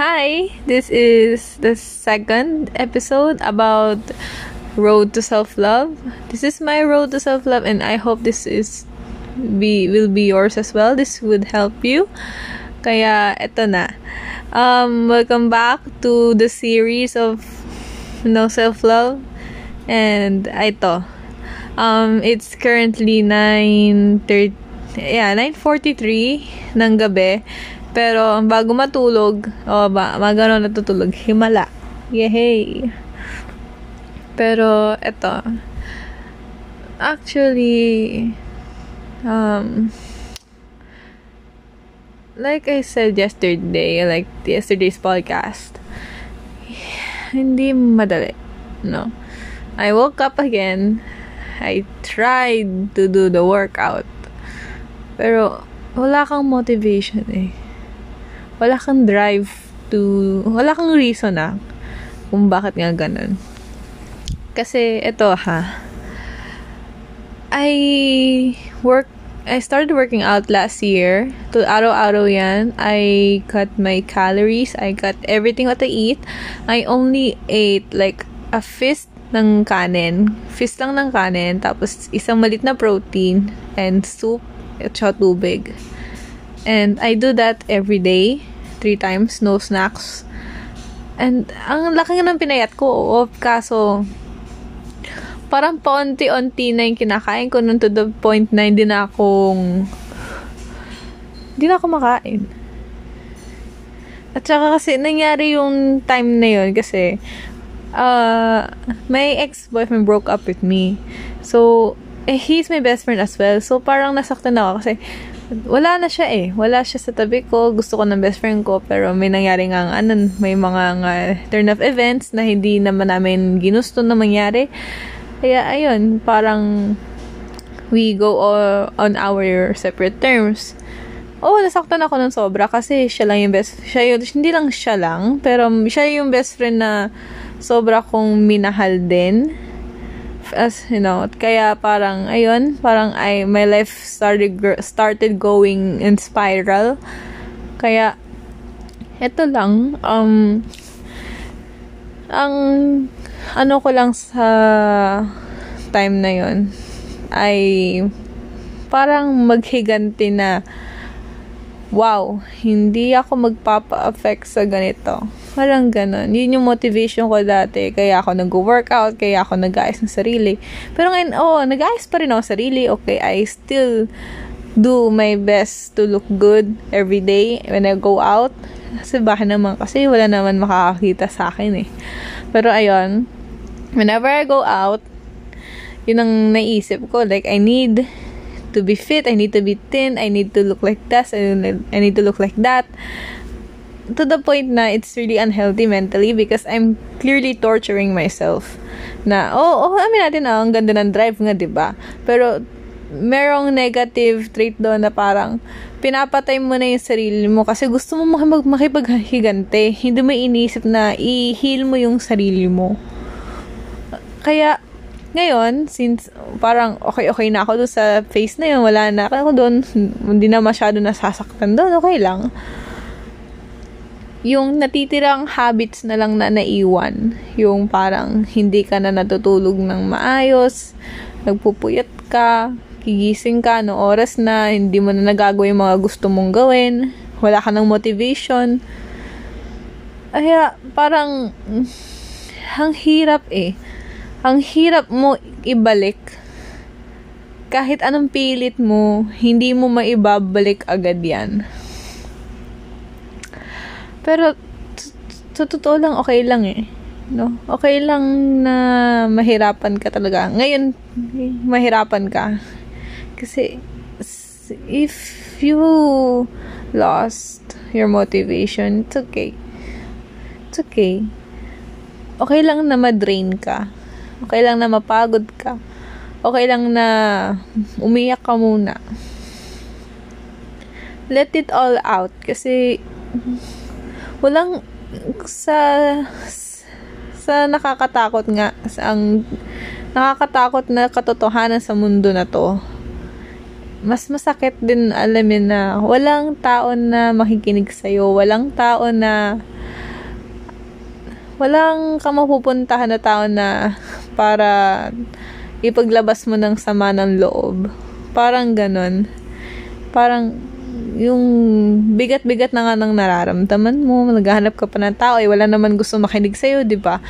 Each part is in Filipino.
Hi, this is the second episode about road to self-love. This is my road to self-love and I hope this is be will be yours as well. This would help you. Kaya eto na. Um welcome back to the series of you know self-love and ito. Um it's currently 9:30 yeah, 9:43 ng gabi. Pero bago matulog, o oh, ba, magano natutulog, himala. Yay! Pero, eto. Actually, um, like I said yesterday, like yesterday's podcast, hindi madali. No. I woke up again. I tried to do the workout. Pero, wala kang motivation eh. Wala kang drive to, wala kang reason na kung bakit nga ganun. Kasi, ito ha, I work, I started working out last year. To araw-araw yan. I cut my calories. I cut everything what I eat. I only ate like a fist ng kanin. Fist lang ng kanin. Tapos, isang malit na protein and soup at tubig. And I do that every day. Three times. No snacks. And, ang laki ng pinayat ko. Oh, kaso, parang paunti-unti na yung kinakain ko nun to the point na hindi na akong hindi na ako makain. At saka kasi nangyari yung time na yun kasi uh, my ex-boyfriend broke up with me. So, eh, he's my best friend as well. So, parang nasaktan ako kasi wala na siya eh. Wala siya sa tabi ko. Gusto ko ng best friend ko. Pero may nangyari nga, ano, may mga nga, turn of events na hindi naman namin ginusto na mangyari. Kaya, ayun, parang we go all on our separate terms. Oo, oh, nasaktan ako ng sobra kasi siya lang yung best, siya yun, hindi lang siya lang, pero siya yung best friend na sobra kong minahal din. As, you know, kaya parang, ayun, parang I, my life started, started going in spiral. Kaya, eto lang, um, ang ano ko lang sa time na yon ay parang maghiganti na wow, hindi ako magpapa-affect sa ganito. Parang ganun. Yun yung motivation ko dati. Kaya ako nag-workout, kaya ako nag-ayos ng sarili. Pero ngayon, oh, nag-ayos pa rin ako sarili. Okay, I still do my best to look good every day when I go out. Kasi bahay naman kasi wala naman makakakita sa akin eh. Pero ayun, whenever I go out, yun ang naisip ko. Like, I need to be fit, I need to be thin, I need to look like this, I need to look like that. To the point na it's really unhealthy mentally because I'm clearly torturing myself. Na, oh, oh, amin natin na, ang ganda ng drive nga, ba Pero, merong negative trait doon na parang, pinapatay mo na yung sarili mo kasi gusto mo mag makipaghigante. Hindi mo inisip na i-heal mo yung sarili mo. Kaya, ngayon, since parang okay-okay na ako doon sa face na yun, wala na ako doon, hindi na masyado nasasaktan doon, okay lang. Yung natitirang habits na lang na naiwan, yung parang hindi ka na natutulog ng maayos, nagpupuyat ka, gigising ka no oras na, hindi mo na nagagawa yung mga gusto mong gawin, wala ka ng motivation. Kaya, parang, ang hirap eh ang hirap mo ibalik. Kahit anong pilit mo, hindi mo maibabalik agad yan. Pero, sa totoo lang, okay lang eh. No? Okay lang na mahirapan ka talaga. Ngayon, mahirapan ka. Kasi, if you lost your motivation, it's okay. It's okay. Okay lang na ma-drain ka Okay lang na mapagod ka. Okay lang na umiyak ka muna. Let it all out kasi walang sa sa nakakatakot nga sa ang nakakatakot na katotohanan sa mundo na to mas masakit din alamin na walang tao na makikinig sa'yo, walang tao na walang ka mapupuntahan na tao na para ipaglabas mo ng sama ng loob. Parang ganon. Parang yung bigat-bigat na nga ng nararamdaman mo, naghahanap ka pa ng tao, eh wala naman gusto makinig sa'yo, di ba?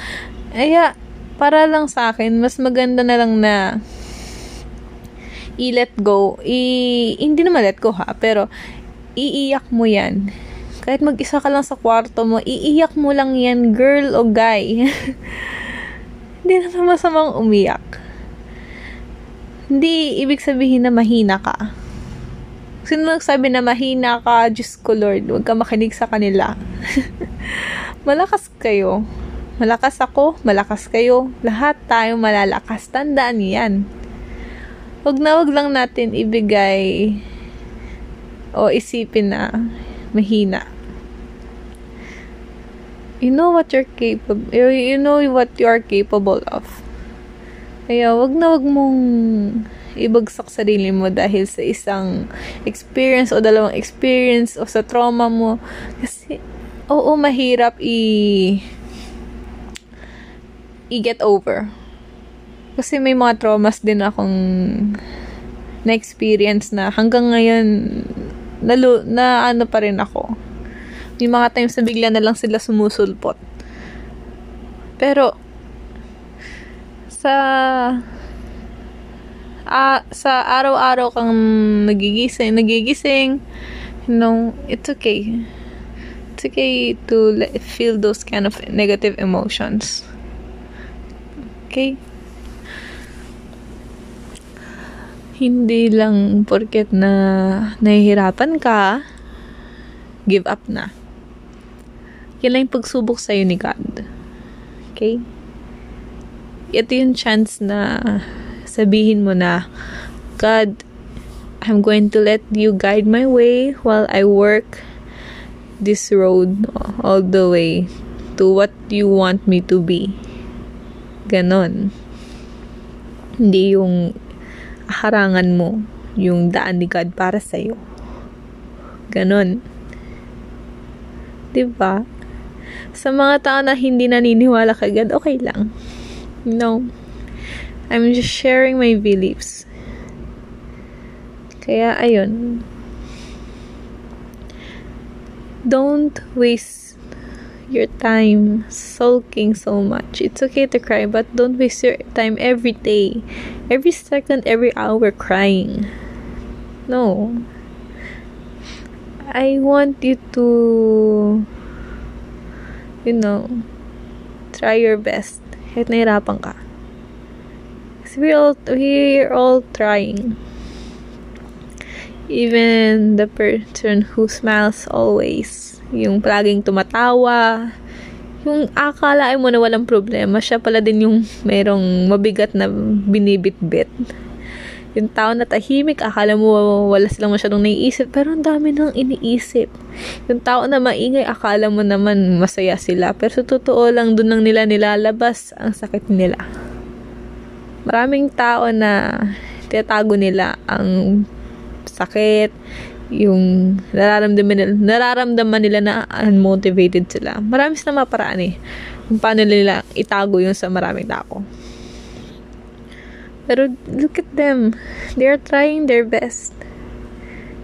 Kaya, para lang sa akin, mas maganda na lang na i-let go. I, hindi naman let go ha, pero iiyak mo yan. Kahit mag-isa ka lang sa kwarto mo, iiyak mo lang yan, girl o guy. hindi na masamang umiyak. Hindi ibig sabihin na mahina ka Sino nagsabi na mahina ka? Diyos ko Lord, huwag ka makinig sa kanila. malakas kayo. Malakas ako, malakas kayo. Lahat tayo malalakas. Tandaan yan. Huwag na huwag lang natin ibigay o isipin na mahina. You know what you're capable, you know what you are capable of. Kaya wag na wag mong ibagsak sarili mo dahil sa isang experience o dalawang experience o sa trauma mo. Kasi, oo, mahirap i i-get over. Kasi may mga traumas din akong na-experience na hanggang ngayon nalu, na ano pa rin ako. May mga times na bigla na lang sila sumusulpot. Pero sa uh, sa araw-araw kang nagigising, nagigising, you know, it's okay. It's okay to feel those kind of negative emotions. Okay? Hindi lang porket na nahihirapan ka, give up na. Yan lang yung pagsubok sa'yo ni God. Okay? Ito yung chance na sabihin mo na, God, I'm going to let you guide my way while I work this road all the way to what you want me to be. Ganon. Hindi yung harangan mo yung daan ni God para sa'yo. Ganon. Diba? Sa mga tao na hindi naniniwala kay God, okay lang. Know, I'm just sharing my beliefs. Kaya, ayun. Don't waste your time sulking so much. It's okay to cry, but don't waste your time every day, every second, every hour crying. No. I want you to, you know, try your best. Kahit nahirapan ka. we all we're all trying. Even the person who smiles always, yung palaging tumatawa, yung akala mo na walang problema, siya pala din yung merong mabigat na binibit-bit. Yung tao na tahimik, akala mo wala silang masyadong naiisip, pero ang dami nang iniisip. Yung tao na maingay, akala mo naman masaya sila, pero sa totoo lang, dun lang nila nilalabas ang sakit nila maraming tao na tinatago nila ang sakit, yung nararamdaman nila, nararamdaman nila na unmotivated sila. Marami silang maparaan eh. Kung paano nila itago yung sa maraming tao. Pero look at them. They're trying their best.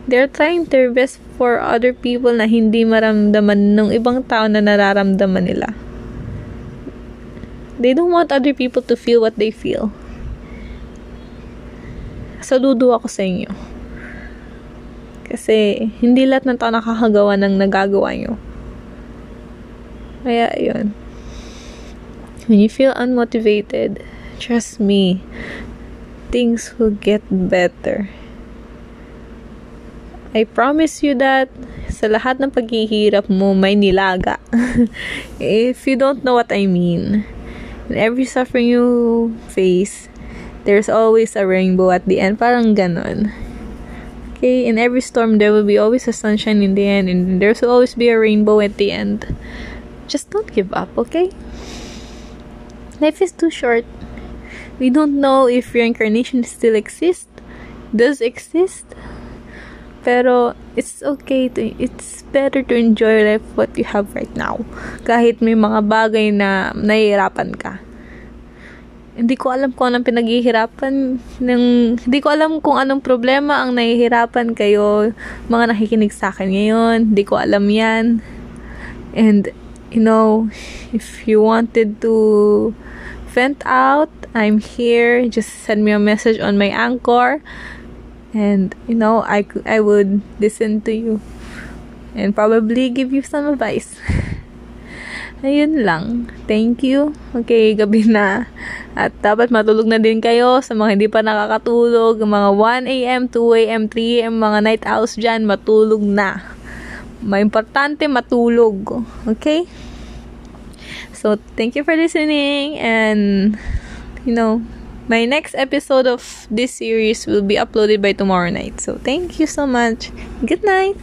They're trying their best for other people na hindi maramdaman ng ibang tao na nararamdaman nila. They don't want other people to feel what they feel saludo ako sa inyo. Kasi, hindi lahat ng tao nakakagawa ng nagagawa nyo. Kaya, yun. When you feel unmotivated, trust me, things will get better. I promise you that sa lahat ng paghihirap mo, may nilaga. If you don't know what I mean, in every suffering you face, there's always a rainbow at the end. Parang ganon. Okay, in every storm, there will be always a sunshine in the end, and there's will always be a rainbow at the end. Just don't give up, okay? Life is too short. We don't know if reincarnation still exists. Does exist. Pero, it's okay to, it's better to enjoy life what you have right now. Kahit may mga bagay na nahihirapan ka. Hindi ko alam kung anong pinaghihirapan ng, hindi ko alam kung anong problema ang nahihirapan kayo, mga nakikinig sa akin ngayon. Hindi ko alam yan. And, you know, if you wanted to vent out, I'm here. Just send me a message on my anchor. And, you know, I, I would listen to you. And probably give you some advice. Ayun lang. Thank you. Okay, gabi na. At dapat matulog na din kayo sa mga hindi pa nakakatulog. Mga 1 a.m., 2 a.m., 3 a.m., mga night owls dyan, matulog na. May importante matulog. Okay? So, thank you for listening and you know, my next episode of this series will be uploaded by tomorrow night. So, thank you so much. Good night.